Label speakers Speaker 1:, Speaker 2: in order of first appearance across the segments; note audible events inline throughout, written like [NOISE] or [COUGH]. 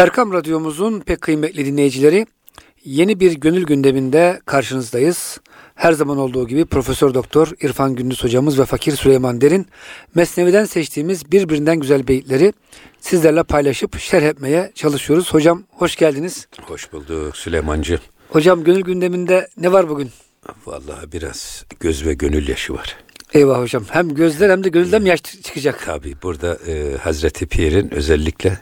Speaker 1: Erkam Radyomuzun pek kıymetli dinleyicileri yeni bir gönül gündeminde karşınızdayız. Her zaman olduğu gibi Profesör Doktor İrfan Gündüz hocamız ve Fakir Süleyman Derin Mesnevi'den seçtiğimiz birbirinden güzel beyitleri sizlerle paylaşıp şerh etmeye çalışıyoruz. Hocam hoş geldiniz.
Speaker 2: Hoş bulduk Süleymancı.
Speaker 1: Hocam gönül gündeminde ne var bugün?
Speaker 2: Vallahi biraz göz ve gönül yaşı var.
Speaker 1: Eyvah hocam. Hem gözler hem de gönülden yaş çıkacak?
Speaker 2: Tabi burada e, Hazreti Pir'in özellikle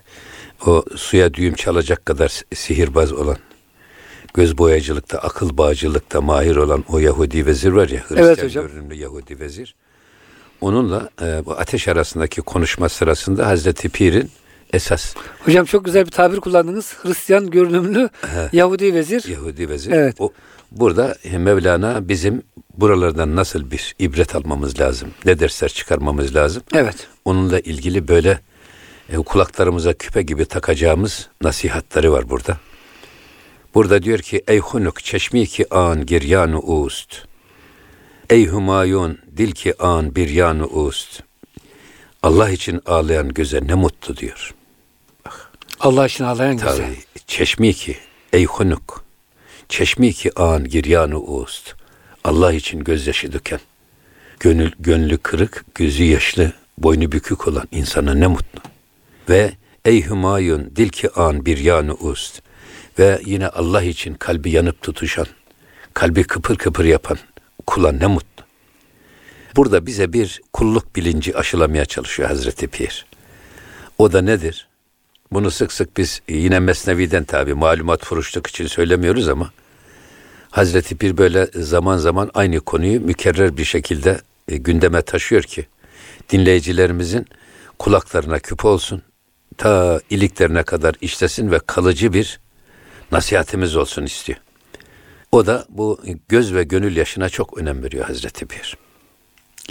Speaker 2: o suya düğüm çalacak kadar sihirbaz olan göz boyacılıkta, akıl bağcılıkta mahir olan o Yahudi vezir var ya, Hristiyan evet hocam. görünümlü Yahudi vezir. Onunla e, bu ateş arasındaki konuşma sırasında Hazreti Pir'in esas.
Speaker 1: Hocam çok güzel bir tabir kullandınız. Hristiyan görünümlü Yahudi vezir.
Speaker 2: Yahudi vezir. Evet. O, burada Mevlana bizim buralardan nasıl bir ibret almamız lazım, ne dersler çıkarmamız lazım.
Speaker 1: Evet.
Speaker 2: Onunla ilgili böyle e, kulaklarımıza küpe gibi takacağımız nasihatleri var burada. Burada diyor ki ey hunuk çeşmi ki an giryanu ust. Ey humayun dil ki an biryanu ust. Allah için ağlayan göze ne mutlu diyor.
Speaker 1: Bak. Allah için ağlayan Tabii, göze.
Speaker 2: Çeşmi ki ey hunuk. Çeşmi ki an giryanu ust. Allah için gözyaşı döken. Gönül, gönlü kırık, gözü yaşlı, boynu bükük olan insana ne mutlu. Ve ey Hümayun dil ki an bir yanı ust ve yine Allah için kalbi yanıp tutuşan, kalbi kıpır kıpır yapan kula ne mutlu. Burada bize bir kulluk bilinci aşılamaya çalışıyor Hazreti Pir. O da nedir? Bunu sık sık biz yine Mesnevi'den tabi malumat furuşluk için söylemiyoruz ama Hazreti Pir böyle zaman zaman aynı konuyu mükerrer bir şekilde e, gündeme taşıyor ki dinleyicilerimizin kulaklarına küp olsun, ta iliklerine kadar işlesin ve kalıcı bir nasihatimiz olsun istiyor. O da bu göz ve gönül yaşına çok önem veriyor Hazreti Pir.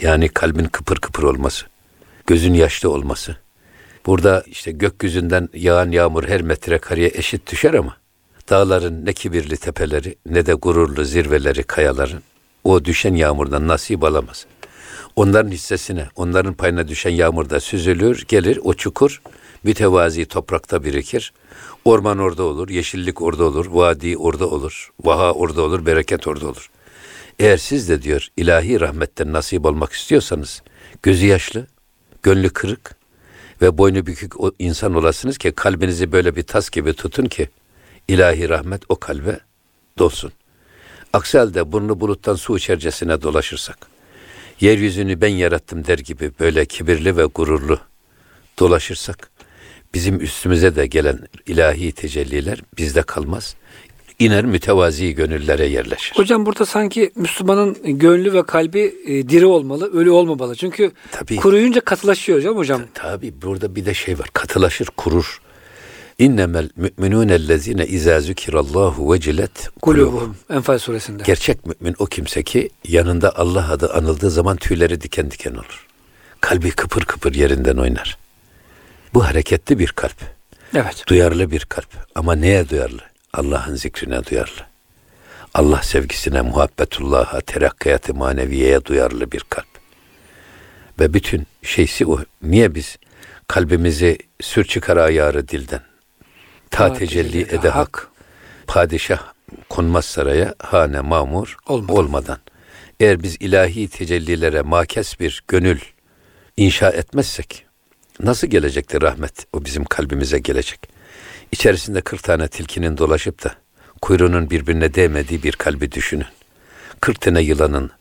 Speaker 2: Yani kalbin kıpır kıpır olması, gözün yaşlı olması. Burada işte gökyüzünden yağan yağmur her metrekareye eşit düşer ama dağların ne kibirli tepeleri ne de gururlu zirveleri kayaların o düşen yağmurdan nasip alamaz. Onların hissesine, onların payına düşen yağmurda süzülür, gelir o çukur mütevazi toprakta birikir. Orman orada olur, yeşillik orada olur, vadi orada olur, vaha orada olur, bereket orada olur. Eğer siz de diyor ilahi rahmetten nasip olmak istiyorsanız gözü yaşlı, gönlü kırık ve boynu bükük insan olasınız ki kalbinizi böyle bir tas gibi tutun ki ilahi rahmet o kalbe dolsun. Aksi halde burnu buluttan su içercesine dolaşırsak, yeryüzünü ben yarattım der gibi böyle kibirli ve gururlu dolaşırsak, bizim üstümüze de gelen ilahi tecelliler bizde kalmaz. İner mütevazi gönüllere yerleşir.
Speaker 1: Hocam burada sanki Müslümanın gönlü ve kalbi e, diri olmalı, ölü olmamalı. Çünkü tabii, kuruyunca katılaşıyor hocam hocam.
Speaker 2: Tabii burada bir de şey var. Katılaşır, kurur. İnnemel müminûnellezîne izâ zükirallahu vecilet
Speaker 1: kulubuhum. Enfal suresinde.
Speaker 2: Gerçek mümin o kimse ki yanında Allah adı anıldığı zaman tüyleri diken diken olur. Kalbi kıpır kıpır yerinden oynar. Bu hareketli bir kalp.
Speaker 1: Evet.
Speaker 2: Duyarlı bir kalp. Ama neye duyarlı? Allah'ın zikrine duyarlı. Allah sevgisine, muhabbetullah'a, terakkiyatı maneviyeye duyarlı bir kalp. Ve bütün şeysi o. Niye biz kalbimizi sür çıkar ayarı dilden? Ta tecelli ede hak. Padişah konmaz saraya hane mamur olmadan. olmadan. Eğer biz ilahi tecellilere makes bir gönül inşa etmezsek Nasıl gelecekti rahmet? O bizim kalbimize gelecek. İçerisinde 40 tane tilkinin dolaşıp da kuyruğunun birbirine değmediği bir kalbi düşünün. 40 tane yılanın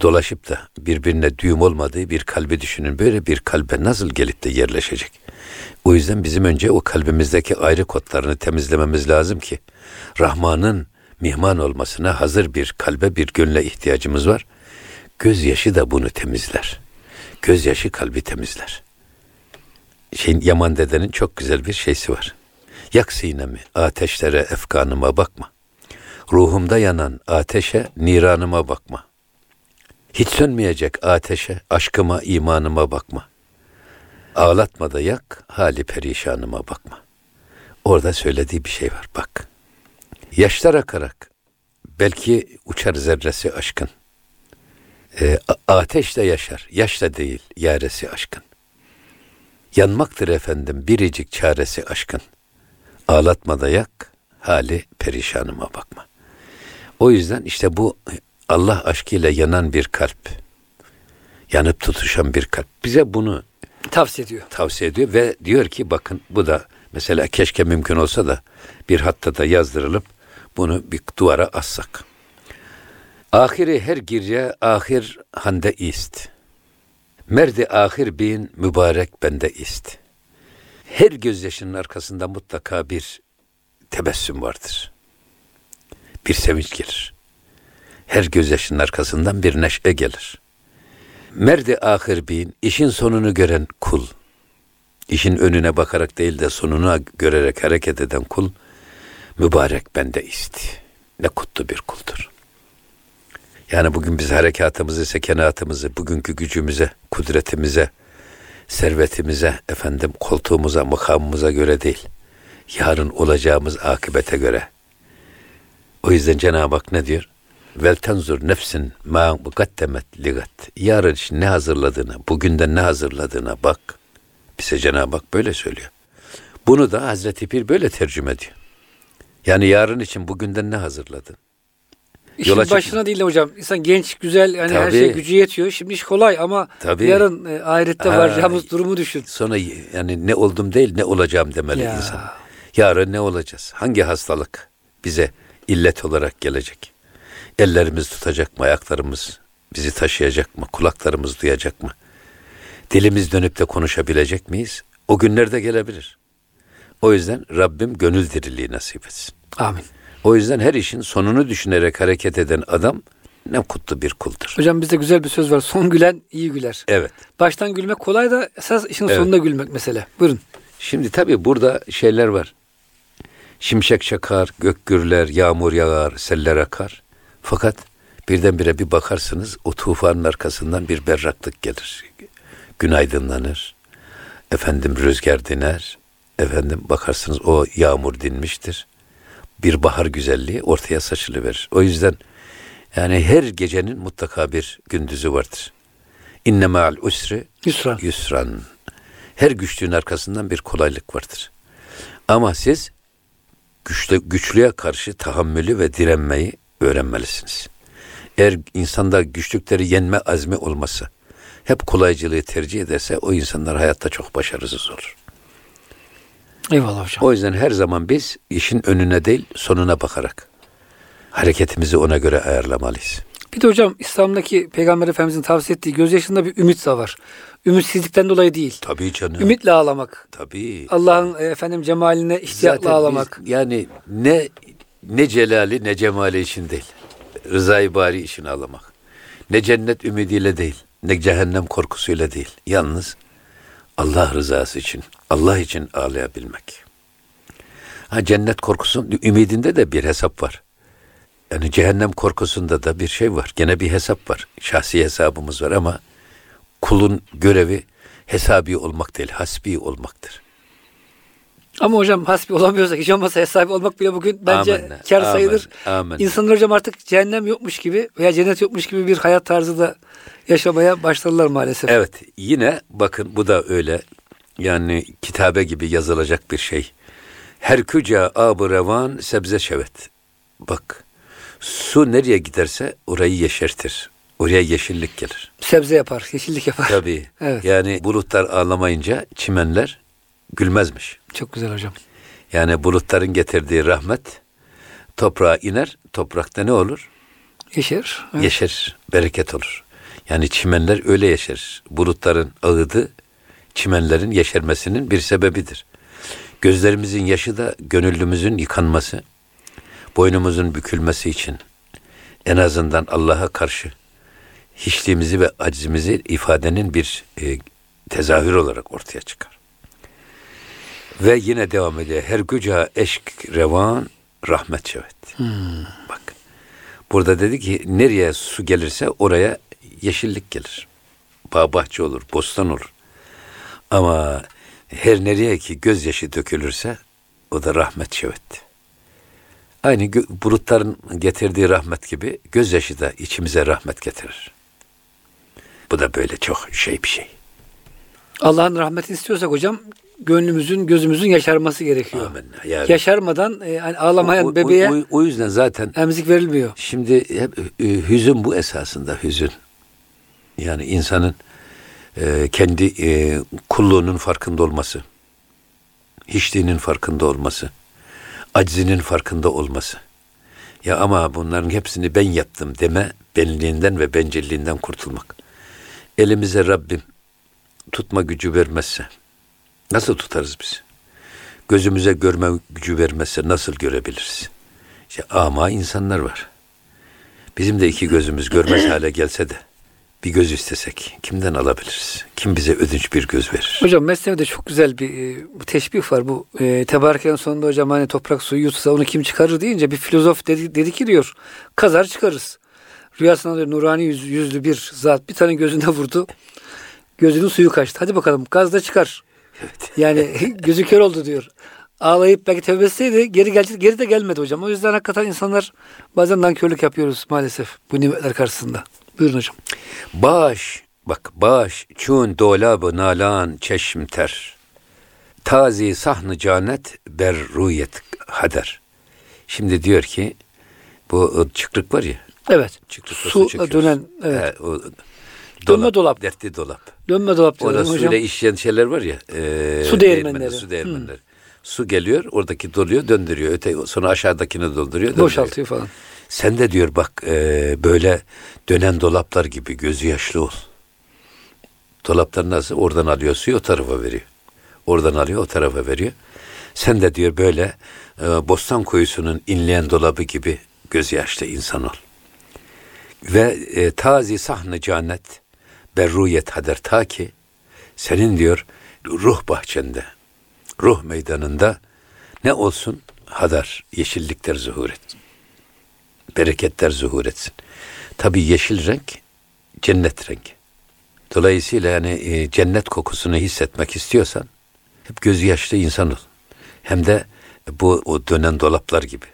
Speaker 2: dolaşıp da birbirine düğüm olmadığı bir kalbi düşünün. Böyle bir kalbe nasıl gelip de yerleşecek? O yüzden bizim önce o kalbimizdeki ayrı kodlarını temizlememiz lazım ki Rahman'ın mihman olmasına hazır bir kalbe bir gönle ihtiyacımız var. Gözyaşı da bunu temizler. Gözyaşı kalbi temizler şeyin Yaman dedenin çok güzel bir şeysi var. Yak sinemi, ateşlere, efkanıma bakma. Ruhumda yanan ateşe, niranıma bakma. Hiç sönmeyecek ateşe, aşkıma, imanıma bakma. Ağlatma da yak, hali perişanıma bakma. Orada söylediği bir şey var, bak. Yaşlar akarak, belki uçar zerresi aşkın. E, ateş de yaşar, yaş da değil, yaresi aşkın. Yanmaktır efendim biricik çaresi aşkın. Ağlatma da yak, hali perişanıma bakma. O yüzden işte bu Allah aşkıyla yanan bir kalp, yanıp tutuşan bir kalp bize bunu
Speaker 1: tavsiye ediyor.
Speaker 2: Tavsiye ediyor ve diyor ki bakın bu da mesela keşke mümkün olsa da bir hatta da yazdırılıp bunu bir duvara assak. Ahiri her girce ahir hande ist. Merdi ahir bin mübarek bende ist. Her gözyaşının arkasında mutlaka bir tebessüm vardır. Bir sevinç gelir. Her gözyaşının arkasından bir neşe gelir. Merdi ahir bin, işin sonunu gören kul. İşin önüne bakarak değil de sonuna görerek hareket eden kul, mübarek bende isti. Ne kutlu bir kuldur. Yani bugün biz harekatımızı, sekenatımızı, bugünkü gücümüze, kudretimize, servetimize, efendim koltuğumuza, makamımıza göre değil. Yarın olacağımız akıbete göre. O yüzden Cenab-ı Hak ne diyor? Vel tenzur nefsin ma mukaddemet ligat. Yarın için ne hazırladığına, bugünden ne hazırladığına bak. Bize Cenab-ı Hak böyle söylüyor. Bunu da Hazreti Pir böyle tercüme ediyor. Yani yarın için bugünden ne hazırladın?
Speaker 1: İşin Yola başına çık- değil de hocam. İnsan genç, güzel, yani Tabii. her şey gücü yetiyor. Şimdi iş kolay ama Tabii. yarın e, ahirette ha, varacağımız durumu düşün.
Speaker 2: Sonra yani ne oldum değil ne olacağım demeli ya. insan. Yarın ne olacağız? Hangi hastalık bize illet olarak gelecek? Ellerimiz tutacak mı? Ayaklarımız bizi taşıyacak mı? Kulaklarımız duyacak mı? Dilimiz dönüp de konuşabilecek miyiz? O günlerde gelebilir. O yüzden Rabbim gönül diriliği nasip etsin.
Speaker 1: Amin.
Speaker 2: O yüzden her işin sonunu düşünerek hareket eden adam ne kutlu bir kuldur.
Speaker 1: Hocam bizde güzel bir söz var. Son gülen iyi güler.
Speaker 2: Evet.
Speaker 1: Baştan gülmek kolay da esas işin evet. sonunda gülmek mesele. Buyurun.
Speaker 2: Şimdi tabii burada şeyler var. Şimşek çakar, gök gürler, yağmur yağar, seller akar. Fakat birdenbire bir bakarsınız o tufanın arkasından bir berraklık gelir. Gün aydınlanır. Efendim rüzgar diner. Efendim bakarsınız o yağmur dinmiştir. Bir bahar güzelliği ortaya saçılıverir. O yüzden yani her gecenin mutlaka bir gündüzü vardır. İnne ma'al usri yusran. yusran. Her güçlüğün arkasından bir kolaylık vardır. Ama siz güçlü, güçlüye karşı tahammülü ve direnmeyi öğrenmelisiniz. Eğer insanda güçlükleri yenme azmi olmasa, hep kolaycılığı tercih ederse o insanlar hayatta çok başarısız olur.
Speaker 1: Eyvallah hocam.
Speaker 2: O yüzden her zaman biz işin önüne değil sonuna bakarak hareketimizi ona göre ayarlamalıyız.
Speaker 1: Bir de hocam İslam'daki Peygamber Efendimizin tavsiye ettiği gözyaşında bir ümit de var. Ümitsizlikten dolayı değil.
Speaker 2: Tabii canım.
Speaker 1: Ümitle ağlamak.
Speaker 2: Tabii.
Speaker 1: Allah'ın e, efendim cemaline ihtiyatla Zaten ağlamak.
Speaker 2: Biz, yani ne ne celali ne cemali için değil. Rızayı bari için ağlamak. Ne cennet ümidiyle değil. Ne cehennem korkusuyla değil. Yalnız Allah rızası için, Allah için ağlayabilmek. Ha cennet korkusun ümidinde de bir hesap var. Yani cehennem korkusunda da bir şey var. Gene bir hesap var. Şahsi hesabımız var ama kulun görevi hesabi olmak değil, hasbi olmaktır.
Speaker 1: Ama hocam hasbi olamıyorsak hiç olmazsa hesabı olmak bile bugün bence Amenna, kar sayılır. Amen. İnsanlar hocam artık cehennem yokmuş gibi veya cennet yokmuş gibi bir hayat tarzı da yaşamaya başladılar maalesef.
Speaker 2: Evet yine bakın bu da öyle. Yani kitabe gibi yazılacak bir şey. Her küca abı revan sebze şevet. Bak su nereye giderse orayı yeşertir. Oraya yeşillik gelir.
Speaker 1: Sebze yapar, yeşillik yapar.
Speaker 2: Tabii. [LAUGHS] evet. Yani bulutlar ağlamayınca çimenler gülmezmiş.
Speaker 1: Çok güzel hocam.
Speaker 2: Yani bulutların getirdiği rahmet toprağa iner. Toprakta ne olur?
Speaker 1: Yeşer.
Speaker 2: Evet. Yeşer, bereket olur. Yani çimenler öyle yeşer. Bulutların ağıdı çimenlerin yeşermesinin bir sebebidir. Gözlerimizin yaşı da gönüllümüzün yıkanması, boynumuzun bükülmesi için en azından Allah'a karşı hiçliğimizi ve acizimizi ifadenin bir e, tezahür olarak ortaya çıkar. Ve yine devam ediyor. Her güca eşk revan rahmet şevet. Hmm. Bak. Burada dedi ki nereye su gelirse oraya yeşillik gelir. Bağ bahçe olur, bostan olur. Ama her nereye ki gözyaşı dökülürse o da rahmet şevet. Aynı bulutların getirdiği rahmet gibi gözyaşı da içimize rahmet getirir. Bu da böyle çok şey bir şey.
Speaker 1: Allah'ın rahmetini istiyorsak hocam gönlümüzün, gözümüzün yaşarması gerekiyor.
Speaker 2: Amenna. Yani,
Speaker 1: Yaşarmadan e, hani ağlamayan
Speaker 2: o, o,
Speaker 1: bebeğe
Speaker 2: o, o yüzden zaten
Speaker 1: emzik verilmiyor.
Speaker 2: Şimdi hep e, hüzün bu esasında hüzün. Yani insanın e, kendi e, kulluğunun farkında olması, hiçliğinin farkında olması, aczinin farkında olması. Ya ama bunların hepsini ben yaptım deme benliğinden ve bencilliğinden kurtulmak. Elimize Rabbim tutma gücü vermezse nasıl tutarız biz? Gözümüze görme gücü vermezse nasıl görebiliriz? İşte ama insanlar var. Bizim de iki gözümüz görmez hale gelse de bir göz istesek kimden alabiliriz? Kim bize ödünç bir göz verir?
Speaker 1: Hocam Mesnevi'de çok güzel bir e, bu teşbih var. Bu e, Tebareken sonunda hocam hani toprak suyu yutsa onu kim çıkarır deyince bir filozof dedi, dedi ki diyor kazar çıkarız. Rüyasında diyor nurani yüz, yüzlü bir zat bir tane gözünde vurdu. Gözünün suyu kaçtı. Hadi bakalım gaz da çıkar. Evet. Yani [LAUGHS] gözü kör oldu diyor. Ağlayıp belki etseydi geri gelecek geri de gelmedi hocam. O yüzden hakikaten insanlar bazen nankörlük yapıyoruz maalesef bu nimetler karşısında. Buyurun hocam.
Speaker 2: Baş, bak baş, çun dolabı nalan çeşmter. Tazi sahnı canet ber ruyet hader. Şimdi diyor ki bu çıkrık var ya.
Speaker 1: Evet.
Speaker 2: Çıkrık
Speaker 1: su dönen evet. He, o, Dönme dolap.
Speaker 2: Dertli dolap.
Speaker 1: Dönme dolap
Speaker 2: diyorlar Orada suyla işleyen şeyler var ya.
Speaker 1: E, su değirmenleri.
Speaker 2: Su değirmenleri. Hmm. Su geliyor, oradaki doluyor, döndürüyor. Öte, sonra aşağıdakini dolduruyor, döndürüyor.
Speaker 1: Boşaltıyor falan.
Speaker 2: Sen de diyor bak e, böyle dönen dolaplar gibi gözü yaşlı ol. Dolaplar nasıl? Oradan alıyor suyu o tarafa veriyor. Oradan alıyor o tarafa veriyor. Sen de diyor böyle e, bostan kuyusunun inleyen dolabı gibi gözü yaşlı insan ol. Ve e, tazi sahne canet berruyet hader ta ki senin diyor ruh bahçende, ruh meydanında ne olsun? Hadar, yeşillikler zuhur et. Bereketler zuhur etsin. Tabi yeşil renk cennet rengi. Dolayısıyla yani e, cennet kokusunu hissetmek istiyorsan hep gözü yaşlı insan ol. Hem de bu o dönen dolaplar gibi.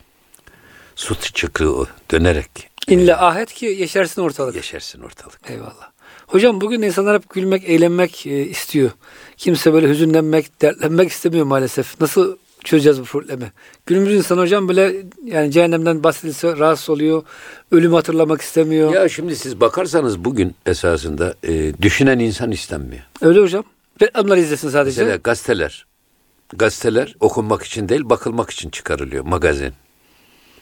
Speaker 2: Su çıkığı dönerek.
Speaker 1: İnle ahet ki yeşersin ortalık.
Speaker 2: Yeşersin ortalık.
Speaker 1: Eyvallah. Hocam bugün insanlar hep gülmek, eğlenmek e, istiyor. Kimse böyle hüzünlenmek, dertlenmek istemiyor maalesef. Nasıl çözeceğiz bu problemi? Günümüz insan hocam böyle yani cehennemden bahsedilse rahatsız oluyor. Ölüm hatırlamak istemiyor.
Speaker 2: Ya şimdi siz bakarsanız bugün esasında e, düşünen insan istenmiyor.
Speaker 1: Öyle hocam. Reklamlar izlesin sadece.
Speaker 2: Mesela gazeteler. Gazeteler okunmak için değil bakılmak için çıkarılıyor. Magazin.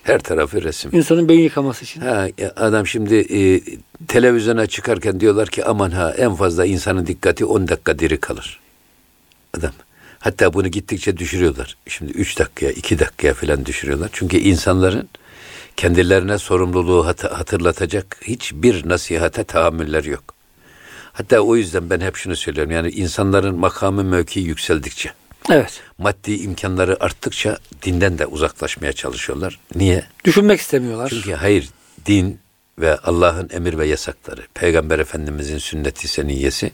Speaker 2: Her tarafı resim.
Speaker 1: İnsanın beyin yıkaması için.
Speaker 2: Ha, adam şimdi e, televizyona çıkarken diyorlar ki aman ha en fazla insanın dikkati 10 dakika diri kalır. Adam. Hatta bunu gittikçe düşürüyorlar. Şimdi 3 dakikaya, 2 dakikaya falan düşürüyorlar. Çünkü insanların kendilerine sorumluluğu hat- hatırlatacak hiçbir nasihate tahammülleri yok. Hatta o yüzden ben hep şunu söylüyorum. Yani insanların makamı mevki yükseldikçe,
Speaker 1: evet.
Speaker 2: maddi imkanları arttıkça dinden de uzaklaşmaya çalışıyorlar. Niye?
Speaker 1: Düşünmek istemiyorlar.
Speaker 2: Çünkü hayır, din ve Allah'ın emir ve yasakları, Peygamber Efendimizin sünneti seniyyesi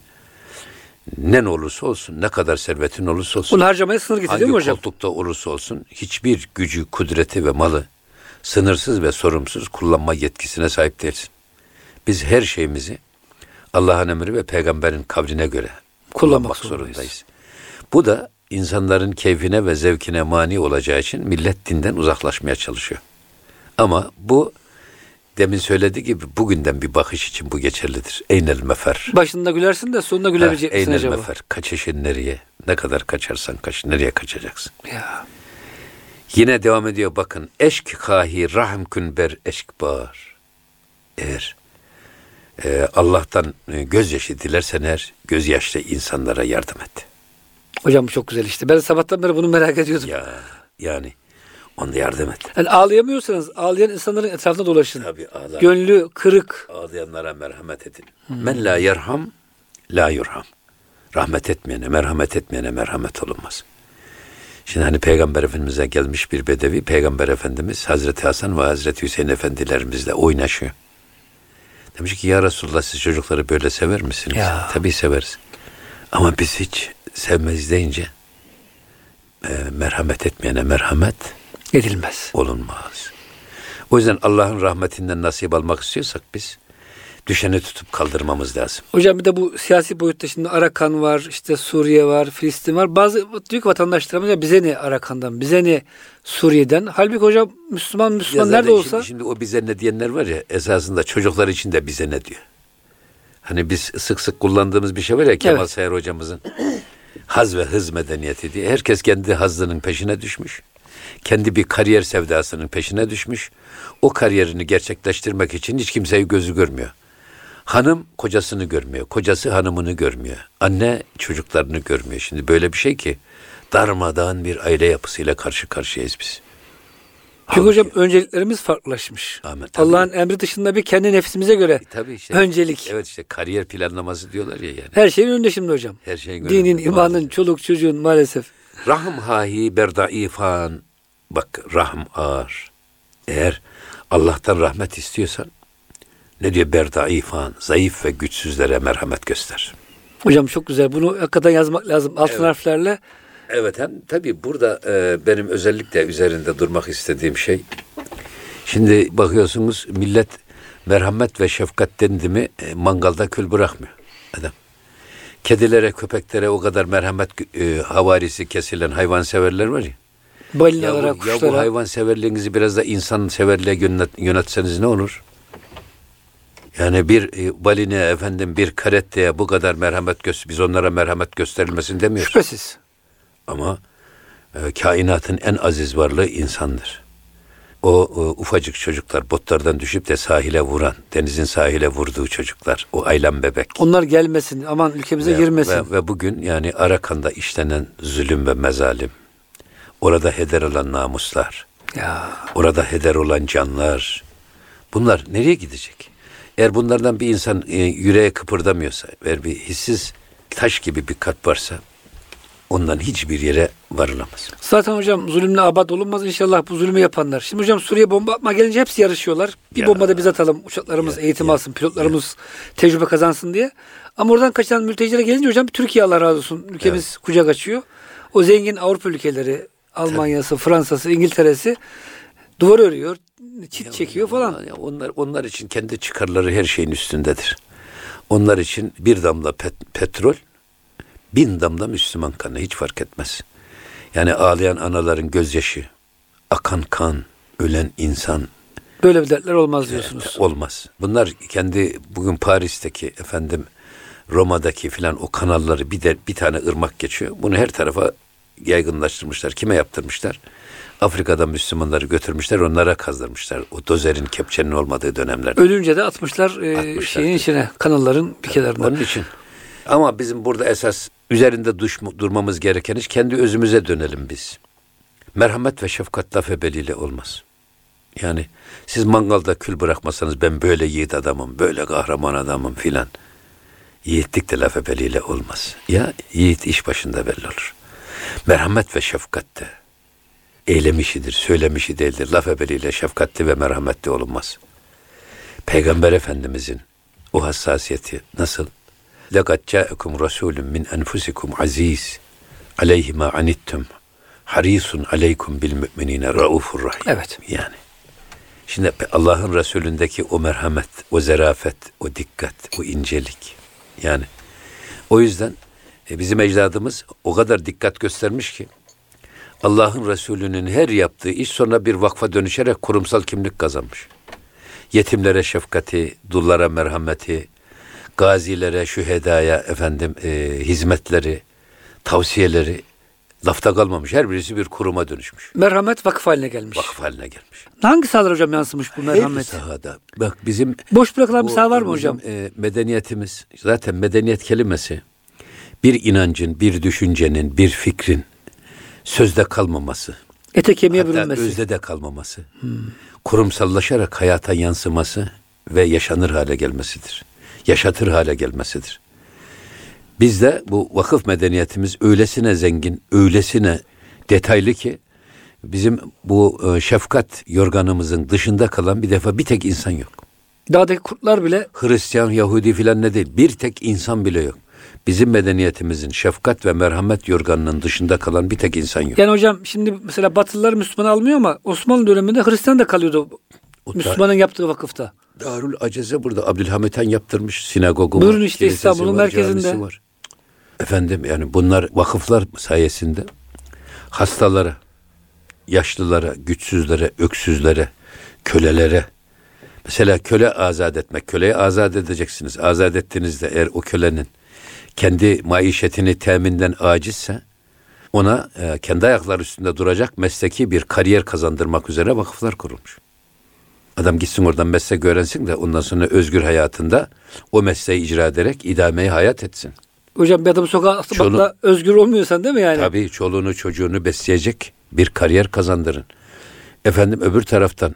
Speaker 2: ne olursa olsun, ne kadar servetin olursa olsun.
Speaker 1: Bunu harcamaya sınır getiriyor mu hocam?
Speaker 2: Hangi koltukta olursa olsun hiçbir gücü, kudreti ve malı sınırsız ve sorumsuz kullanma yetkisine sahip değilsin. Biz her şeyimizi Allah'ın emri ve peygamberin kavline göre kullanmak, kullanmak zorundayız. Bu da insanların keyfine ve zevkine mani olacağı için millet dinden uzaklaşmaya çalışıyor. Ama bu demin söylediği gibi bugünden bir bakış için bu geçerlidir. Eynel mefer.
Speaker 1: Başında gülersin de sonunda gülebilecek misin acaba?
Speaker 2: Eynel mefer. Kaçışın nereye? Ne kadar kaçarsan kaç. Nereye kaçacaksın?
Speaker 1: Ya.
Speaker 2: Yine devam ediyor bakın. Eşk kahi rahm künber eşk bar. Eğer e, Allah'tan e, gözyaşı dilersen eğer gözyaşlı insanlara yardım et.
Speaker 1: Hocam bu çok güzel işte. Ben sabahtan beri bunu merak ediyordum.
Speaker 2: Ya yani ona yardım et.
Speaker 1: Yani ağlayamıyorsanız ağlayan insanların etrafında dolaşın.
Speaker 2: Tabii ağlar.
Speaker 1: Gönlü kırık.
Speaker 2: Ağlayanlara merhamet edin. Hmm. Men la yerham la yurham. Rahmet etmeyene, merhamet etmeyene merhamet olunmaz. Şimdi hani Peygamber Efendimiz'e gelmiş bir bedevi, Peygamber Efendimiz Hazreti Hasan ve Hazreti Hüseyin Efendilerimizle oynaşıyor. Demiş ki ya Resulullah siz çocukları böyle sever misiniz?
Speaker 1: Ya.
Speaker 2: Tabii severiz. Ama biz hiç sevmez deyince e, merhamet etmeyene merhamet
Speaker 1: edilmez.
Speaker 2: Olunmaz. O yüzden Allah'ın rahmetinden nasip almak istiyorsak biz Düşeni tutup kaldırmamız lazım.
Speaker 1: Hocam bir de bu siyasi boyutta şimdi Arakan var, işte Suriye var, Filistin var. Bazı Türk vatandaşlarımız ya bize ne Arakan'dan, bize ne Suriye'den. Halbuki hocam Müslüman Müslüman
Speaker 2: Ya
Speaker 1: nerede
Speaker 2: zaten
Speaker 1: olsa
Speaker 2: Şimdi, şimdi o bize ne diyenler var ya esasında çocuklar için de bize ne diyor. Hani biz sık sık kullandığımız bir şey var ya Kemal
Speaker 1: Evet.
Speaker 2: Sayar hocamızın haz ve hız medeniyeti diye. Herkes kendi hazzının peşine düşmüş. Kendi bir kariyer sevdasının peşine düşmüş. O kariyerini gerçekleştirmek için hiç kimseyi gözü görmüyor. Hanım kocasını görmüyor. Kocası hanımını görmüyor. Anne çocuklarını görmüyor. Şimdi böyle bir şey ki darmadağın bir aile yapısıyla karşı karşıyayız biz.
Speaker 1: Çünkü hocam önceliklerimiz farklılaşmış. Allah'ın emri dışında bir kendi nefsimize göre
Speaker 2: E, tabii işte.
Speaker 1: öncelik.
Speaker 2: Evet işte kariyer planlaması diyorlar ya yani.
Speaker 1: Her şeyin önünde şimdi hocam.
Speaker 2: Her şeyin
Speaker 1: Dinin,
Speaker 2: önünde.
Speaker 1: imanın, çoluk çocuğun maalesef.
Speaker 2: Rahm hahi berdaifan. Bak rahm ağır. Eğer Allah'tan rahmet istiyorsan ne diyor berdaifan? Zayıf ve güçsüzlere merhamet göster.
Speaker 1: Hocam çok güzel. Bunu hakikaten yazmak lazım. Altın harflerle.
Speaker 2: Evet hem tabii burada e, benim özellikle üzerinde durmak istediğim şey şimdi bakıyorsunuz millet merhamet ve şefkat dendi mi e, mangalda kül bırakmıyor adam. Kedilere, köpeklere o kadar merhamet e, havarisi kesilen hayvanseverler var ya.
Speaker 1: Balinalara,
Speaker 2: bu, ya bu
Speaker 1: kuşlara.
Speaker 2: hayvan severliğinizi biraz da insan severliğe yönet, yönetseniz ne olur? Yani bir e, baline efendim bir karetteye bu kadar merhamet göster biz onlara merhamet gösterilmesin demiyoruz.
Speaker 1: Şüphesiz.
Speaker 2: Ama e, kainatın en aziz varlığı insandır. O, o ufacık çocuklar botlardan düşüp de sahile vuran, denizin sahile vurduğu çocuklar, o aylan bebek.
Speaker 1: Onlar gelmesin. Aman ülkemize
Speaker 2: Ve-
Speaker 1: girmesin.
Speaker 2: Ve, ve bugün yani Arakan'da işlenen zulüm ve mezalim, orada heder olan namuslar,
Speaker 1: Ya
Speaker 2: orada heder olan canlar, bunlar nereye gidecek? Eğer bunlardan bir insan e, yüreğe kıpırdamıyorsa ve bir hissiz taş gibi bir kalp varsa ondan hiçbir yere varılamaz.
Speaker 1: Zaten hocam zulümle abad olunmaz inşallah bu zulmü yapanlar. Şimdi hocam Suriye bomba atma gelince hepsi yarışıyorlar. Bir
Speaker 2: Ya.
Speaker 1: bomba da biz atalım. Uçaklarımız
Speaker 2: Ya,
Speaker 1: eğitim
Speaker 2: ya,
Speaker 1: alsın, pilotlarımız tecrübe kazansın diye. Ama oradan kaçan mültecilere gelince hocam Türkiye Allah razı olsun. Ülkemiz kucak açıyor. O zengin Avrupa ülkeleri, Almanya'sı, Fransa'sı, İngiltere'si duvar örüyor, çit çekiyor falan.
Speaker 2: Ya onlar onlar için kendi çıkarları her şeyin üstündedir. Onlar için bir damla pet- petrol, bin damla Müslüman kanı hiç fark etmez. Yani ağlayan anaların gözyaşı, akan kan, ölen insan
Speaker 1: Böyle bir dertler olmaz diyorsunuz.
Speaker 2: olmaz. Bunlar kendi bugün Paris'teki efendim Roma'daki filan o kanalları bir de bir tane ırmak geçiyor. Bunu her tarafa yaygınlaştırmışlar. Kime yaptırmışlar? Afrika'dan Müslümanları götürmüşler, onlara kazdırmışlar. O dozerin, kepçenin olmadığı dönemlerde.
Speaker 1: Ölünce de atmışlar, e,
Speaker 2: Atmışlar
Speaker 1: şeyin içine, kanalların bir kenarına.
Speaker 2: Onun için. Ama bizim burada esas üzerinde duş, durmamız gereken iş kendi özümüze dönelim biz. Merhamet ve şefkat laf ebeliyle olmaz. Yani siz mangalda kül bırakmasanız ben böyle yiğit adamım, böyle kahraman adamım filan. Yiğitlik de laf ebeliyle olmaz. Ya yiğit iş başında belli olur. Merhamet ve şefkat de eylem işidir, değildir. Laf ebeliyle şefkatli ve merhametli olunmaz. Peygamber Efendimizin o hassasiyeti nasıl? لَقَدْ جَاءَكُمْ رَسُولٌ مِّنْ أَنْفُسِكُمْ عَز۪يزٌ عَلَيْهِ مَا عَنِتْتُمْ harisun aleykum bil müminine raufur rahim.
Speaker 1: Evet.
Speaker 2: Yani şimdi Allah'ın Resulündeki o merhamet, o zerafet, o dikkat, o incelik. Yani o yüzden e, bizim ecdadımız o kadar dikkat göstermiş ki Allah'ın Resulü'nün her yaptığı iş sonra bir vakfa dönüşerek kurumsal kimlik kazanmış. Yetimlere şefkati, dullara merhameti, gazilere, şühedaya efendim e, hizmetleri, tavsiyeleri lafta kalmamış. Her birisi bir kuruma dönüşmüş.
Speaker 1: Merhamet vakıf haline gelmiş.
Speaker 2: Vakıf haline gelmiş.
Speaker 1: Hangi sahalar hocam yansımış bu
Speaker 2: Her
Speaker 1: merhamet?
Speaker 2: sahada. Bak bizim
Speaker 1: Boş bırakılan bir saha var mı hocam?
Speaker 2: e, medeniyetimiz zaten medeniyet kelimesi bir inancın, bir düşüncenin, bir fikrin sözde kalmaması.
Speaker 1: Ete kemiğe bürünmesi.
Speaker 2: özde de kalmaması. Kurumsallaşarak hayata yansıması ve yaşanır hale gelmesidir. Yaşatır hale gelmesidir. Bizde bu vakıf medeniyetimiz öylesine zengin, öylesine detaylı ki bizim bu e, şefkat yorganımızın dışında kalan bir defa bir tek insan yok.
Speaker 1: Dağdaki kurtlar bile
Speaker 2: Hristiyan, Yahudi filan ne değil. Bir tek insan bile yok. Bizim medeniyetimizin şefkat ve merhamet yorganının dışında kalan bir tek insan yok.
Speaker 1: yani hocam şimdi mesela Batılılar Müslüman almıyor ama Osmanlı döneminde Hristiyan da kalıyordu
Speaker 2: O
Speaker 1: Müslümanın yaptığı vakıfta.
Speaker 2: Darül Aceze burada Abdülhamit Han yaptırmış sinagogu
Speaker 1: Buyurun
Speaker 2: var,
Speaker 1: işte İstanbul'un merkezinde.
Speaker 2: Var. Efendim yani bunlar vakıflar sayesinde hastalara, yaşlılara, güçsüzlere, öksüzlere, kölelere mesela köle azat etmek, köleyi azat edeceksiniz. Azat ettiğinizde eğer o kölenin kendi maişetini teminden acizse ona e, kendi ayakları üstünde duracak mesleki bir kariyer kazandırmak üzere vakıflar kurulmuş. Adam gitsin oradan meslek öğrensin de ondan sonra özgür hayatında o mesleği icra ederek idameyi hayat etsin.
Speaker 1: Hocam bir adam sokağa asılmakla özgür olmuyorsan değil mi yani?
Speaker 2: Tabii çoluğunu çocuğunu besleyecek bir kariyer kazandırın. Efendim öbür taraftan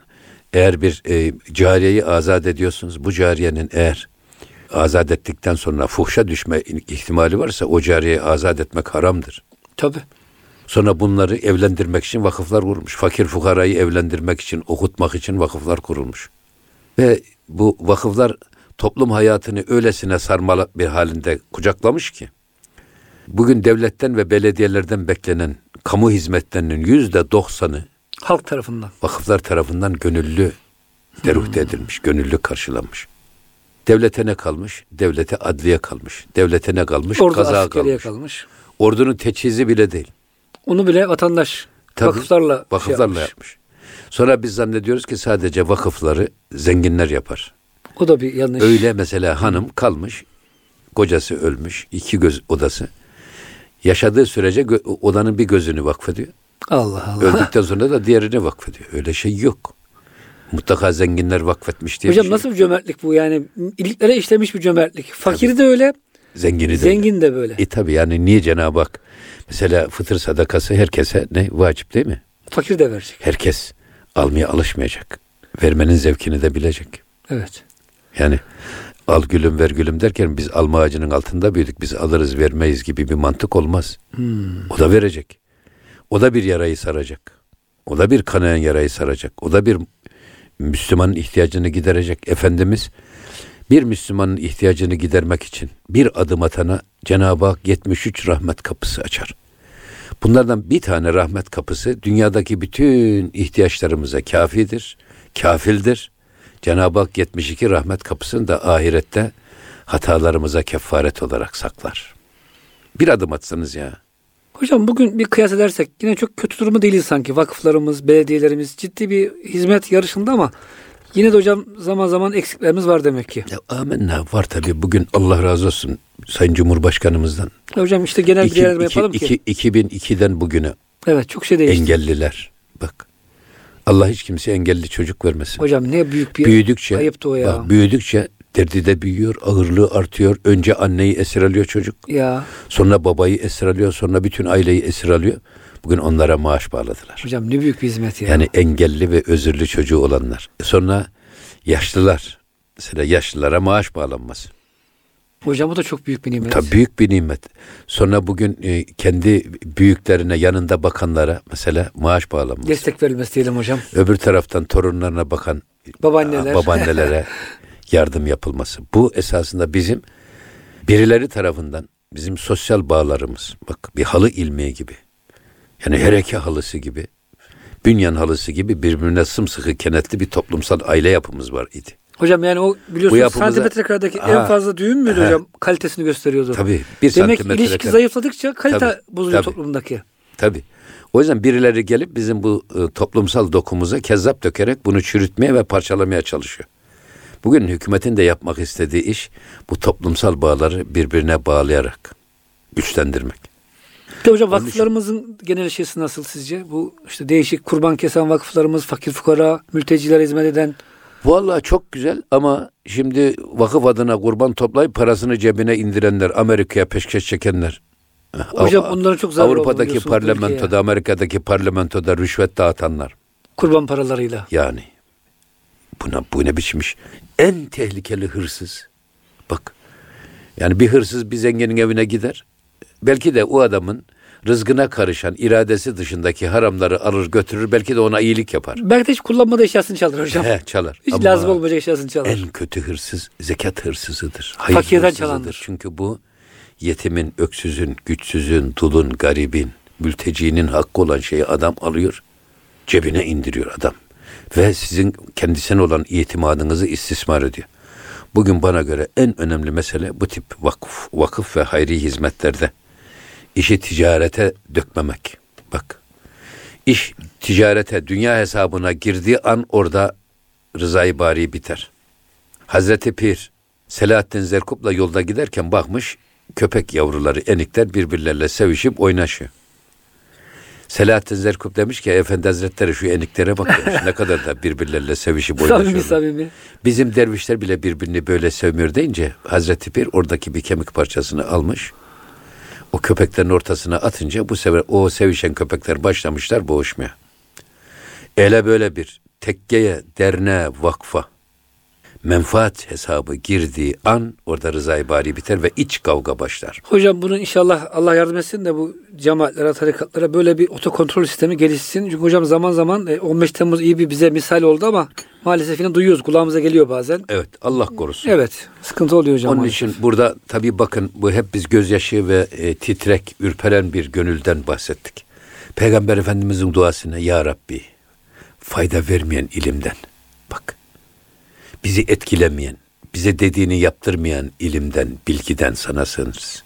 Speaker 2: eğer bir e, cariyeyi azat ediyorsunuz bu cariyenin eğer azat ettikten sonra fuhşa düşme ihtimali varsa o cariyeyi azat etmek haramdır.
Speaker 1: Tabii.
Speaker 2: Sonra bunları evlendirmek için vakıflar kurulmuş. Fakir fukarayı evlendirmek için, okutmak için vakıflar kurulmuş. Ve bu vakıflar toplum hayatını öylesine sarmalı bir halinde kucaklamış ki bugün devletten ve belediyelerden beklenen kamu hizmetlerinin yüzde doksanı
Speaker 1: Halk tarafından.
Speaker 2: vakıflar tarafından gönüllü deruhte edilmiş, gönüllü karşılanmış. Devlete ne kalmış? Devlete adliye kalmış. Devlete ne kalmış?
Speaker 1: Orada
Speaker 2: Kaza kalmış.
Speaker 1: kalmış.
Speaker 2: Ordunun teçhizi bile değil.
Speaker 1: Onu bile vatandaş
Speaker 2: Tabii,
Speaker 1: vakıflarla şey
Speaker 2: vakıflarla
Speaker 1: yapmış.
Speaker 2: yapmış. Sonra biz zannediyoruz ki sadece vakıfları zenginler yapar.
Speaker 1: O da bir yanlış.
Speaker 2: Öyle mesela hanım kalmış, kocası ölmüş, iki göz odası. Yaşadığı sürece gö- odanın bir gözünü vakfediyor.
Speaker 1: Allah Allah.
Speaker 2: Öldükten sonra da diğerini vakfediyor. Öyle şey yok. Mutlaka zenginler vakfetmiş diye bir
Speaker 1: Hocam
Speaker 2: şey
Speaker 1: nasıl bir cömertlik bu yani? İliklere işlemiş bir cömertlik. Fakiri de öyle,
Speaker 2: Zengini de.
Speaker 1: zengin de böyle.
Speaker 2: E tabi yani niye Cenab-ı Hak mesela fıtır sadakası herkese ne vacip değil mi?
Speaker 1: Fakir de verecek.
Speaker 2: Herkes almaya alışmayacak. Vermenin zevkini de bilecek.
Speaker 1: Evet.
Speaker 2: Yani al gülüm ver gülüm derken biz alma ağacının altında büyüdük. Biz alırız vermeyiz gibi bir mantık olmaz. O da verecek. O da bir yarayı saracak. O da bir kanayan yarayı saracak. O da bir Müslümanın ihtiyacını giderecek. Efendimiz bir Müslümanın ihtiyacını gidermek için bir adım atana Cenab-ı Hak 73 rahmet kapısı açar. Bunlardan bir tane rahmet kapısı dünyadaki bütün ihtiyaçlarımıza kafidir, kafildir. Cenab-ı Hak 72 rahmet kapısını da ahirette hatalarımıza kefaret olarak saklar. Bir adım atsanız ya.
Speaker 1: Hocam bugün bir kıyas edersek yine çok kötü durumda değiliz sanki. Vakıflarımız, belediyelerimiz ciddi bir hizmet yarışında ama yine de hocam zaman zaman eksiklerimiz var demek ki.
Speaker 2: Ya amenna var tabii bugün Allah razı olsun Sayın Cumhurbaşkanımızdan.
Speaker 1: Hocam işte genel bir
Speaker 2: İki-
Speaker 1: değerlendirme
Speaker 2: iki-
Speaker 1: yapalım ki.
Speaker 2: iki- 2002'den bugüne
Speaker 1: Evet çok şey değişti.
Speaker 2: engelliler. Bak Allah hiç kimseye engelli çocuk vermesin.
Speaker 1: Hocam ne büyük bir
Speaker 2: büyüdükçe
Speaker 1: ayıptı o ya.
Speaker 2: bak büyüdükçe derdi de büyüyor, ağırlığı artıyor. Önce anneyi esir alıyor çocuk.
Speaker 1: Ya
Speaker 2: Sonra babayı esir alıyor, sonra bütün aileyi esir alıyor. Bugün onlara maaş bağladılar.
Speaker 1: hocam ne büyük bir hizmet ya.
Speaker 2: Yani engelli ve özürlü çocuğu olanlar. Sonra yaşlılar. Mesela yaşlılara maaş bağlanması.
Speaker 1: Hocam bu da çok büyük bir nimet.
Speaker 2: Tabii büyük bir nimet. Sonra bugün e, kendi büyüklerine, yanında bakanlara mesela maaş bağlanması.
Speaker 1: Destek verilmesi diyelim hocam.
Speaker 2: Öbür taraftan torunlarına bakan
Speaker 1: Babaanneler.
Speaker 2: babaannelere [LAUGHS] yardım yapılması. Bu esasında bizim birileri tarafından bizim sosyal bağlarımız. Bak bir halı ilmeği gibi. Yani hereke halısı gibi. Bünyan halısı gibi birbirine sımsıkı kenetli bir toplumsal aile yapımız var idi.
Speaker 1: Hocam yani o biliyorsunuz
Speaker 2: yapımıza-
Speaker 1: santimetre karedeki en fazla düğüm müydü
Speaker 2: Ha.
Speaker 1: hocam? Kalitesini gösteriyordu.
Speaker 2: Tabii bir
Speaker 1: Demek
Speaker 2: santimetre
Speaker 1: ilişki
Speaker 2: kare-
Speaker 1: zayıfladıkça kalite
Speaker 2: Tabii,
Speaker 1: bozuluyor
Speaker 2: tabii.
Speaker 1: toplumdaki.
Speaker 2: Tabii. O yüzden birileri gelip bizim bu e, toplumsal dokumuza kezzap dökerek bunu çürütmeye ve parçalamaya çalışıyor. Bugün hükümetin de yapmak istediği iş bu toplumsal bağları birbirine bağlayarak güçlendirmek.
Speaker 1: Bir hocam
Speaker 2: Onun için-
Speaker 1: vakıflarımızın genel şeysi nasıl sizce? Bu işte değişik kurban kesen vakıflarımız, fakir fukara, mültecilere hizmet eden.
Speaker 2: Vallahi çok güzel ama şimdi vakıf adına kurban toplayıp parasını cebine indirenler, Amerika'ya peşkeş çekenler.
Speaker 1: Hocam onların çok zararı
Speaker 2: Avrupa'daki parlamentoda. Amerika'daki parlamentoda rüşvet dağıtanlar.
Speaker 1: Kurban paralarıyla.
Speaker 2: Yani buna bu ne biçim iş? En tehlikeli hırsız. Bak. Yani bir hırsız bir zenginin evine gider. Belki de o adamın rızkına karışan iradesi dışındaki haramları alır götürür. Belki de ona iyilik yapar.
Speaker 1: Belki de hiç kullanmadığı eşyasını çalır hocam.
Speaker 2: He, çalar.
Speaker 1: Hiç
Speaker 2: Ama
Speaker 1: lazım olmayacak eşyasını çalar.
Speaker 2: En kötü hırsız zekat hırsızıdır. Hayır
Speaker 1: Fakirden
Speaker 2: hırsızıdır.
Speaker 1: çalandır.
Speaker 2: Çünkü bu yetimin, öksüzün, güçsüzün, dulun, garibin, mültecinin hakkı olan şeyi adam alıyor, cebine indiriyor adam. Ve sizin kendisine olan itimadınızı istismar ediyor. Bugün bana göre en önemli mesele bu tip vakıf, vakıf ve hayri hizmetlerde işi ticarete dökmemek. Bak, iş ticarete, dünya hesabına girdiği an orada rızayı bari biter. Hazreti Pir, Selahattin Zerkup'la yolda giderken bakmış, köpek yavruları, enikler birbirlerle sevişip oynaşıyor. Selahattin Zerkup demiş ki Efendi Hazretleri şu eniklere bak demiş. ne kadar da birbirleriyle sevişip oynaşıyorlar.
Speaker 1: Samimi samimi.
Speaker 2: Bizim dervişler bile birbirini böyle sevmiyor deyince Hazreti Pir oradaki bir kemik parçasını almış. O köpeklerin ortasına atınca bu sefer o sevişen köpekler başlamışlar boğuşmaya. Ele böyle bir tekkeye, derneğe, vakfa menfaat hesabı girdiği an orada rızayı bari biter ve iç kavga başlar.
Speaker 1: Hocam bunu inşallah Allah yardım etsin de bu cemaatlere, tarikatlara böyle bir otokontrol sistemi gelişsin. Çünkü hocam zaman zaman 15 e, Temmuz iyi bir bize misal oldu ama maalesef yine duyuyoruz. Kulağımıza geliyor bazen.
Speaker 2: Evet Allah korusun.
Speaker 1: Evet sıkıntı oluyor hocam.
Speaker 2: Onun
Speaker 1: maalesef.
Speaker 2: için burada tabii bakın bu hep biz gözyaşı ve e, titrek, ürperen bir gönülden bahsettik. Peygamber Efendimizin duasına Ya Rabbi fayda vermeyen ilimden bak bizi etkilemeyen, bize dediğini yaptırmayan ilimden, bilgiden sana sığınırız.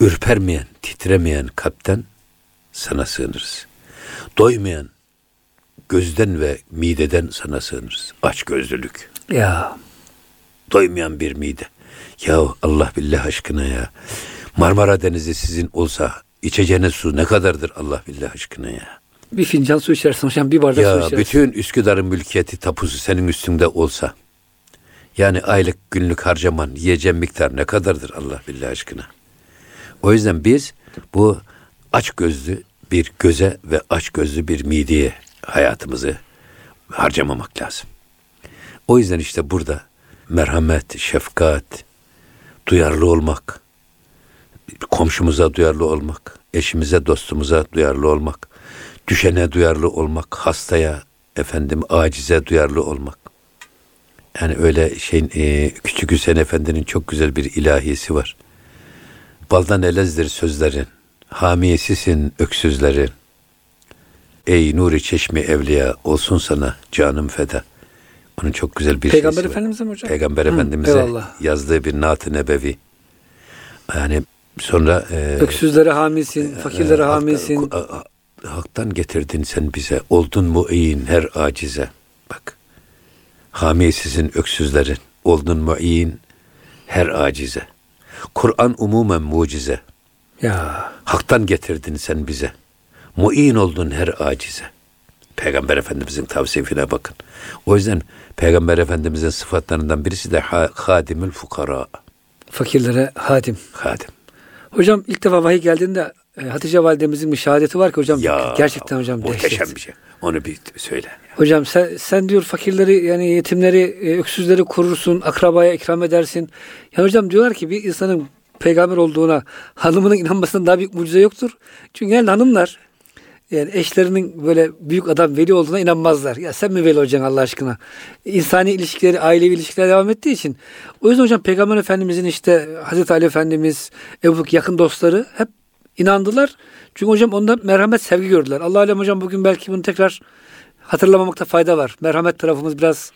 Speaker 2: Ürpermeyen, titremeyen kalpten sana sığınırız. Doymayan gözden ve mideden sana sığınırız. Aç gözlülük.
Speaker 1: Ya
Speaker 2: Doymayan bir mide. Ya Allah billah aşkına ya. Marmara Denizi sizin olsa içeceğiniz su ne kadardır Allah billah aşkına ya.
Speaker 1: Bir fincan su içersin hocam bir bardak su
Speaker 2: Ya
Speaker 1: içersin.
Speaker 2: bütün Üsküdar'ın mülkiyeti tapusu senin üstünde olsa yani aylık günlük harcaman yiyeceğin miktar ne kadardır Allah billah aşkına. O yüzden biz bu aç gözlü bir göze ve aç gözlü bir mideye hayatımızı harcamamak lazım. O yüzden işte burada merhamet, şefkat, duyarlı olmak, komşumuza duyarlı olmak, eşimize, dostumuza duyarlı olmak, düşene duyarlı olmak, hastaya, efendim acize duyarlı olmak. Yani öyle şeyin e, Küçük Hüseyin Efendi'nin çok güzel bir ilahisi var. Baldan elezdir sözlerin, hamiyesisin öksüzlerin. Ey nuri çeşmi evliya olsun sana canım feda. Onun çok güzel bir
Speaker 1: Peygamber. Efendimiz'e mi hocam?
Speaker 2: Peygamber
Speaker 1: Hı,
Speaker 2: Efendimiz'e
Speaker 1: eyvallah.
Speaker 2: yazdığı bir naat-ı nebevi. Yani sonra e,
Speaker 1: Öksüzlere hamisin, fakirlere hamisin.
Speaker 2: Haktan, getirdin sen bize. Oldun mu iyin her acize. Bak. Hamisizin öksüzlerin. Oldun mu iyin her acize. Kur'an umumen mucize.
Speaker 1: Ya
Speaker 2: Haktan getirdin sen bize. Mu'in oldun her acize. Peygamber Efendimizin tavsifine bakın. O yüzden Peygamber Efendimizin sıfatlarından birisi de ha- hadimül fukara.
Speaker 1: fakirlere hadim.
Speaker 2: Hadim.
Speaker 1: Hocam ilk defa vahiy geldiğinde Hatice validemizin bir şehadeti var ki hocam
Speaker 2: Ya
Speaker 1: gerçekten hocam
Speaker 2: muhteşem
Speaker 1: dehşet.
Speaker 2: bir şey. Onu bir söyle.
Speaker 1: Hocam sen, sen diyor fakirleri yani yetimleri, e, öksüzleri korursun, akrabaya ikram edersin. Ya hocam diyorlar ki bir insanın peygamber olduğuna hanımının inanmasından daha büyük mucize yoktur. Çünkü yani hanımlar yani eşlerinin böyle büyük adam veli olduğuna inanmazlar. Ya sen mi veli olacaksın Allah aşkına? İnsani ilişkileri, ailevi ilişkiler devam ettiği için. O yüzden hocam Peygamber Efendimizin işte Hazreti Ali Efendimiz, Ebu Bekir yakın dostları hep inandılar. Çünkü hocam onda merhamet, sevgi gördüler. Allah alem hocam bugün belki bunu tekrar hatırlamamakta fayda var. Merhamet tarafımız biraz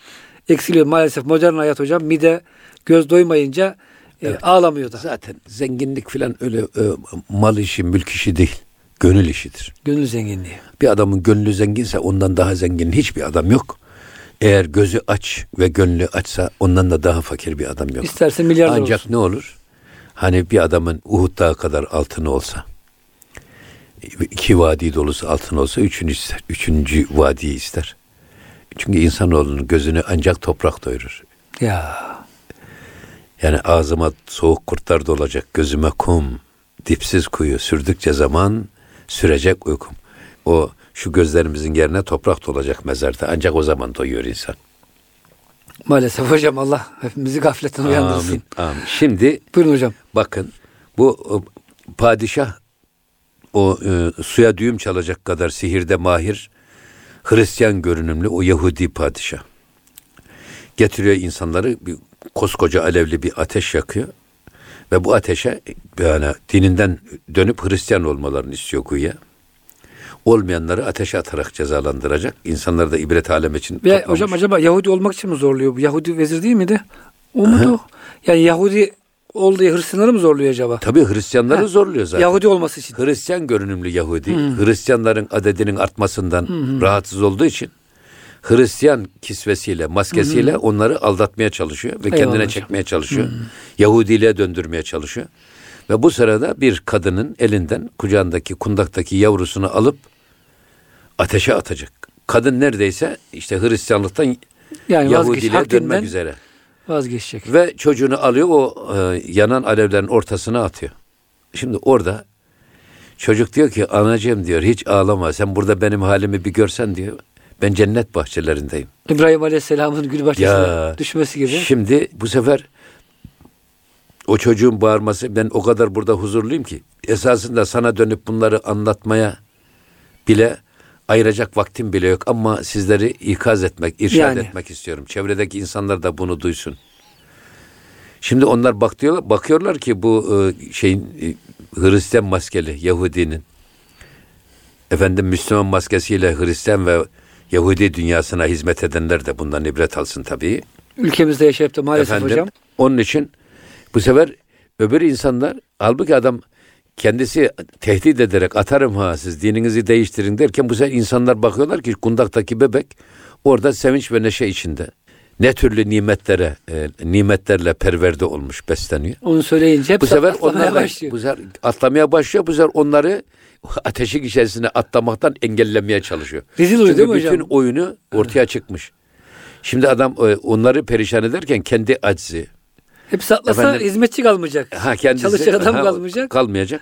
Speaker 1: eksiliyor maalesef. Modern hayat hocam mide göz doymayınca e, ağlamıyor da.
Speaker 2: Zaten zenginlik falan öyle e, mal işi, mülk işi değil. Gönül işidir.
Speaker 1: Gönül zenginliği.
Speaker 2: Bir adamın gönlü zenginse ondan daha zengin hiçbir adam yok. Eğer gözü aç ve gönlü açsa ondan da daha fakir bir adam yok.
Speaker 1: İsterse milyarder
Speaker 2: Ancak
Speaker 1: olsun.
Speaker 2: ne olur? Hani bir adamın Uhud dağı kadar altını olsa, iki vadi dolusu altın olsa üçüncü ister. Üçüncü vadiyi ister. Çünkü insanoğlunun gözünü ancak toprak doyurur.
Speaker 1: Ya
Speaker 2: Yani ağzıma soğuk kurtlar dolacak, gözüme kum, dipsiz kuyu sürdükçe zaman sürecek uykum. O şu gözlerimizin yerine toprak dolacak mezarda. Ancak o zaman doyuyor insan.
Speaker 1: Maalesef hocam Allah hepimizi gafletten uyandırsın.
Speaker 2: Amin, amin. Şimdi
Speaker 1: Buyurun hocam.
Speaker 2: bakın bu o, padişah o e, suya düğüm çalacak kadar sihirde mahir Hristiyan görünümlü o Yahudi padişah. Getiriyor insanları bir koskoca alevli bir ateş yakıyor. Ve bu ateşe yani dininden dönüp Hristiyan olmalarını istiyor kuyuya. Olmayanları ateşe atarak cezalandıracak. İnsanları da ibret alem için
Speaker 1: Ve
Speaker 2: toplamış.
Speaker 1: hocam acaba Yahudi olmak için mi zorluyor bu? Yahudi vezir değil miydi? O muydu? Yani Yahudi olduğu Hristiyanları mı zorluyor acaba?
Speaker 2: Tabii Hristiyanları
Speaker 1: Ha,
Speaker 2: zorluyor zaten.
Speaker 1: Yahudi olması için.
Speaker 2: Hristiyan görünümlü Yahudi, Hristiyanların adedinin artmasından rahatsız olduğu için Hristiyan kisvesiyle, maskesiyle onları aldatmaya çalışıyor ve
Speaker 1: Eyvallah
Speaker 2: kendine
Speaker 1: hocam.
Speaker 2: çekmeye çalışıyor. Yahudiliğe döndürmeye çalışıyor. Ve bu sırada bir kadının elinden kucağındaki kundaktaki yavrusunu alıp ateşe atacak. Kadın neredeyse işte Hristiyanlıktan
Speaker 1: Yani
Speaker 2: Yahudiliğe dönmek üzere.
Speaker 1: vazgeçecek.
Speaker 2: Ve çocuğunu alıyor o e, yanan alevlerin ortasına atıyor. Şimdi orada çocuk diyor ki anacığım diyor hiç ağlama sen burada benim halimi bir görsen diyor. Ben cennet bahçelerindeyim.
Speaker 1: İbrahim Aleyhisselam'ın gül bahçesine
Speaker 2: Ya,
Speaker 1: düşmesi gibi.
Speaker 2: Şimdi bu sefer o çocuğun bağırması ben o kadar burada huzurluyum ki esasında sana dönüp bunları anlatmaya bile ayıracak vaktim bile yok ama sizleri ikaz etmek, irşad
Speaker 1: Yani.
Speaker 2: etmek istiyorum. Çevredeki insanlar da bunu duysun. Şimdi onlar bakıyorlar, bakıyorlar ki bu e, şeyin e, Hristiyan maskeli Yahudinin efendim Müslüman maskesiyle Hristiyan ve Yahudi dünyasına hizmet edenler de bundan ibret alsın tabii.
Speaker 1: Ülkemizde yaşayıp da maalesef
Speaker 2: Efendim,
Speaker 1: hocam.
Speaker 2: Onun için bu sefer öbür insanlar halbuki adam kendisi tehdit ederek atarım ha siz dininizi değiştirin derken bu sefer insanlar bakıyorlar ki kundaktaki bebek orada sevinç ve neşe içinde. Ne türlü nimetlere, e, nimetlerle perverde olmuş, besleniyor.
Speaker 1: Onu söyleyince
Speaker 2: Bu sefer onlar
Speaker 1: başlıyor.
Speaker 2: bu sefer atlamaya başlıyor. Bu sefer onları ateşin içerisine atlamaktan engellemeye çalışıyor.
Speaker 1: Rezil oluyor
Speaker 2: Çünkü bütün
Speaker 1: hocam?
Speaker 2: oyunu ortaya çıkmış. Şimdi adam e, onları perişan ederken kendi aczi,
Speaker 1: Hepsi atlasa
Speaker 2: Efendim-
Speaker 1: hizmetçi kalmayacak.
Speaker 2: ha kendisi
Speaker 1: Çalışacak adam
Speaker 2: ha,
Speaker 1: kalmayacak.
Speaker 2: Kalmayacak.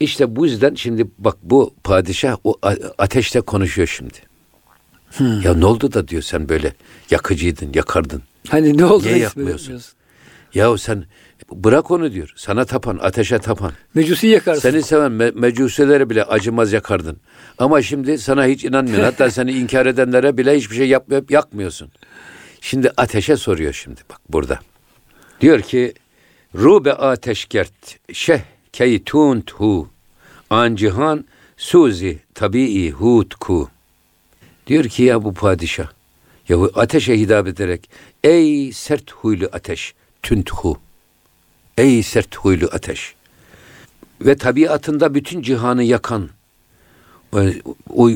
Speaker 2: İşte bu yüzden şimdi bak bu padişah o ateşte konuşuyor şimdi.
Speaker 1: Hmm.
Speaker 2: Ya ne oldu da diyor sen böyle yakıcıydın, yakardın.
Speaker 1: Hani ne oldu?
Speaker 2: Niye yapmıyorsun? Ya sen bırak onu diyor. Sana tapan, ateşe tapan.
Speaker 1: Mecusi yakarsın.
Speaker 2: Seni seven me- mecusileri bile acımaz yakardın. Ama şimdi sana hiç inanmıyor. Hatta seni inkar edenlere bile hiçbir şey yapmayıp yakmıyorsun. Şimdi ateşe soruyor şimdi bak burada. Diyor ki Rube ateş gert şeh keytunt hu an cihan suzi tabii hut ku. Diyor ki ya bu padişah yahu ateşe hitap ederek ey sert huylu ateş tünt hu. Ey sert huylu ateş ve tabiatında bütün cihanı yakan o, o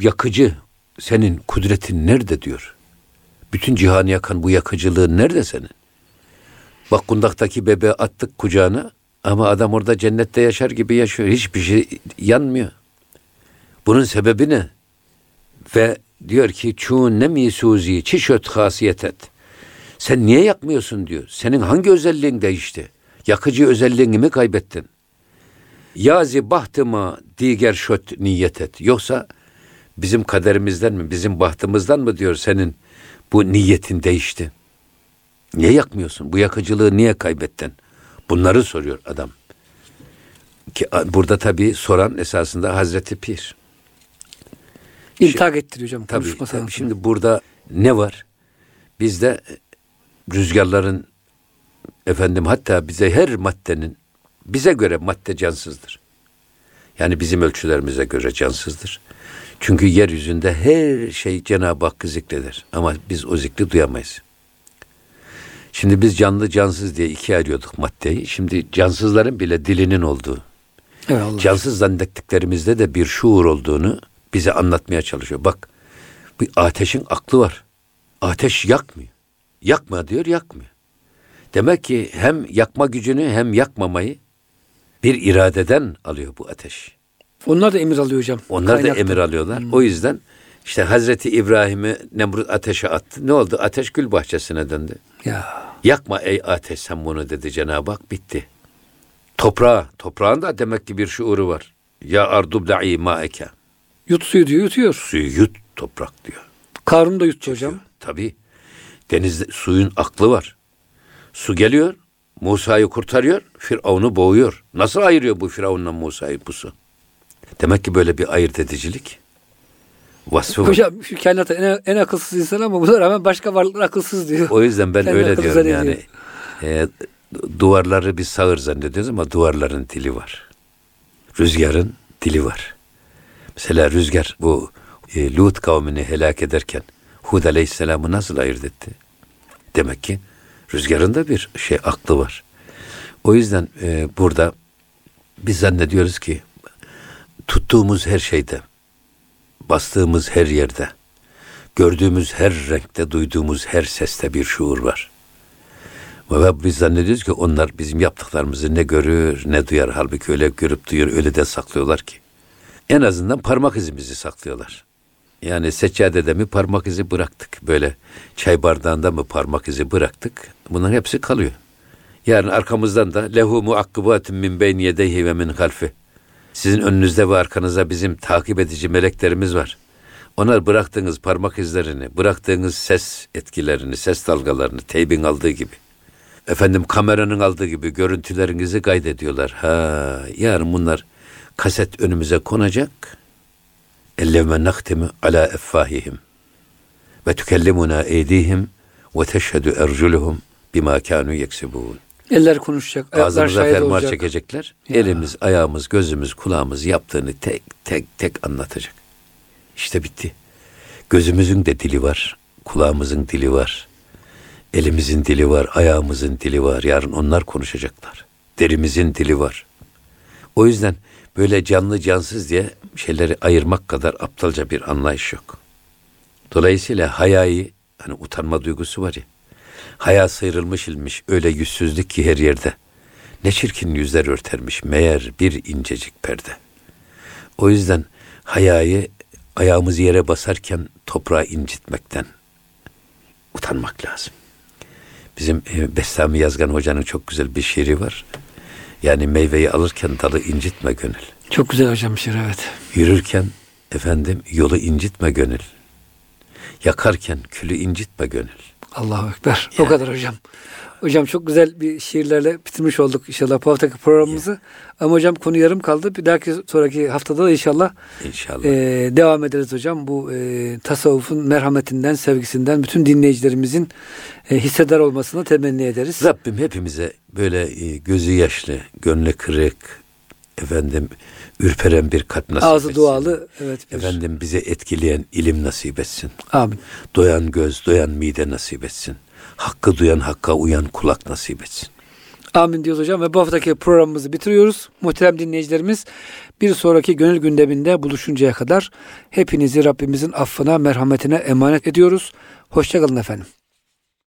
Speaker 2: yakıcı senin kudretin nerede diyor. Bütün cihanı yakan bu yakıcılığın nerede senin? Bak kundaktaki bebeği attık kucağına ama adam orada cennette yaşar gibi yaşıyor. Hiçbir şey yanmıyor. Bunun sebebi ne? Ve diyor ki çun ne mi suzi çişöt hasiyet et. Sen niye yakmıyorsun diyor. Senin hangi özelliğin değişti? Yakıcı özelliğini mi kaybettin? Yazi bahtıma diğer şöt niyet et. Yoksa bizim kaderimizden mi, bizim bahtımızdan mı diyor senin bu niyetin değişti? Niye yakmıyorsun? Bu yakıcılığı niye kaybettin? Bunları soruyor adam. Ki burada tabii soran esasında Hazreti Pir.
Speaker 1: İltak ettiriyor hocam.
Speaker 2: Tabii,
Speaker 1: konuşma
Speaker 2: tabii.
Speaker 1: sanatını.
Speaker 2: Şimdi burada ne var? Bizde rüzgarların efendim hatta bize her maddenin bize göre madde cansızdır. Yani bizim ölçülerimize göre cansızdır. Çünkü yeryüzünde her şey Cenab-ı Hakk'ı zikreder. Ama biz o zikri duyamayız. Şimdi biz canlı cansız diye ikiye ayırıyorduk maddeyi. Şimdi cansızların bile dilinin olduğu,
Speaker 1: Evet
Speaker 2: cansız zannettiklerimizde de bir şuur olduğunu bize anlatmaya çalışıyor. Bak bir ateşin aklı var. Ateş yakmıyor. Yakma diyor yakmıyor. Demek ki hem yakma gücünü hem yakmamayı bir iradeden alıyor bu ateş.
Speaker 1: Onlar da emir alıyor hocam.
Speaker 2: Onlar
Speaker 1: Kaynakta.
Speaker 2: da emir alıyorlar. O yüzden işte Hazreti İbrahim'i Nemrut ateşe attı. Ne oldu? Ateş gül bahçesine döndü.
Speaker 1: Ya.
Speaker 2: Yakma ey ateş sen bunu dedi Cenab-ı Hak bitti. Toprağa, toprağın da demek ki bir şuuru var. Ya ardub da'i ma'eke.
Speaker 1: Yut suyu diyor yutuyor.
Speaker 2: Suyu yut toprak diyor.
Speaker 1: Karnını da yuttu hocam.
Speaker 2: Tabii. Denizde suyun aklı var. Su geliyor, Musa'yı kurtarıyor, Firavun'u boğuyor. Nasıl ayırıyor bu Firavun'la Musa'yı bu su? Demek ki böyle bir ayırt edicilik vasfı var.
Speaker 1: Hocam şu kainatta en, en akılsız insan ama buna rağmen başka varlıklar akılsız diyor.
Speaker 2: O yüzden ben
Speaker 1: Kendi
Speaker 2: öyle diyorum yani. E, duvarları biz sağır zannediyoruz ama duvarların dili var. Rüzgarın dili var. Mesela rüzgar bu e, Lut kavmini helak ederken Hud Aleyhisselam'ı nasıl ayırt etti? Demek ki rüzgarın da bir şey aklı var. O yüzden e, burada biz zannediyoruz ki tuttuğumuz her şeyde, bastığımız her yerde, gördüğümüz her renkte, duyduğumuz her seste bir şuur var. Ve biz zannediyoruz ki onlar bizim yaptıklarımızı ne görür ne duyar. Halbuki öyle görüp duyuyor, öyle de saklıyorlar ki. En azından parmak izimizi saklıyorlar. Yani seccadede mi parmak izi bıraktık? Böyle çay bardağında mı parmak izi bıraktık? Bunların hepsi kalıyor. Yarın arkamızdan da lehu muakkibatun min beyni yedeyhi ve min halfi. Sizin önünüzde ve arkanızda bizim takip edici meleklerimiz var. Onlar bıraktığınız parmak izlerini, bıraktığınız ses etkilerini, ses dalgalarını teybin aldığı gibi. Efendim kameranın aldığı gibi görüntülerinizi kaydediyorlar. Ha, yarın bunlar kaset önümüze konacak. Ellevme nahtemu ala effahihim ve tükellimuna eydihim ve teşhedü erculuhum bima kanu yeksibun.
Speaker 1: Eller konuşacak,
Speaker 2: Ağzımıza fermuar çekecekler. Ya. Elimiz, ayağımız, gözümüz, kulağımız yaptığını tek tek tek anlatacak. İşte bitti. Gözümüzün de dili var, kulağımızın dili var. Elimizin dili var, ayağımızın dili var. Yarın onlar konuşacaklar. Derimizin dili var. O yüzden böyle canlı cansız diye şeyleri ayırmak kadar aptalca bir anlayış yok. Dolayısıyla hayayı, hani utanma duygusu var ya, haya sıyrılmış ilmiş öyle yüzsüzlük ki her yerde. Ne çirkin yüzler örtermiş meğer bir incecik perde. O yüzden hayayı ayağımız yere basarken toprağı incitmekten utanmak lazım. Bizim e, Bestami Yazgan Hoca'nın çok güzel bir şiiri var. Yani meyveyi alırken dalı incitme gönül.
Speaker 1: Çok güzel hocam şiir evet.
Speaker 2: Yürürken efendim yolu incitme gönül. Yakarken külü incitme gönül.
Speaker 1: Allahu Ekber. Yani. O kadar hocam. Hocam çok güzel bir şiirlerle bitirmiş olduk inşallah bu haftaki programımızı. Ya. Ama hocam konu yarım kaldı. Bir dahaki sonraki haftada da inşallah,
Speaker 2: inşallah.
Speaker 1: E, devam ederiz hocam. Bu e, tasavvufun merhametinden, sevgisinden bütün dinleyicilerimizin e, hissedar olmasını temenni ederiz.
Speaker 2: Rabbim hepimize böyle e, gözü yaşlı, gönlü kırık, efendim ürperen bir kalp nasip
Speaker 1: Ağzı etsin. dualı evet.
Speaker 2: Bir. Efendim bize etkileyen ilim nasip etsin.
Speaker 1: Amin.
Speaker 2: Doyan göz, doyan mide nasip etsin. Hakkı duyan, hakka uyan kulak nasip etsin.
Speaker 1: Amin diyoruz hocam ve bu haftaki programımızı bitiriyoruz. Muhterem dinleyicilerimiz bir sonraki gönül gündeminde buluşuncaya kadar hepinizi Rabbimizin affına, merhametine emanet ediyoruz. Hoşçakalın efendim.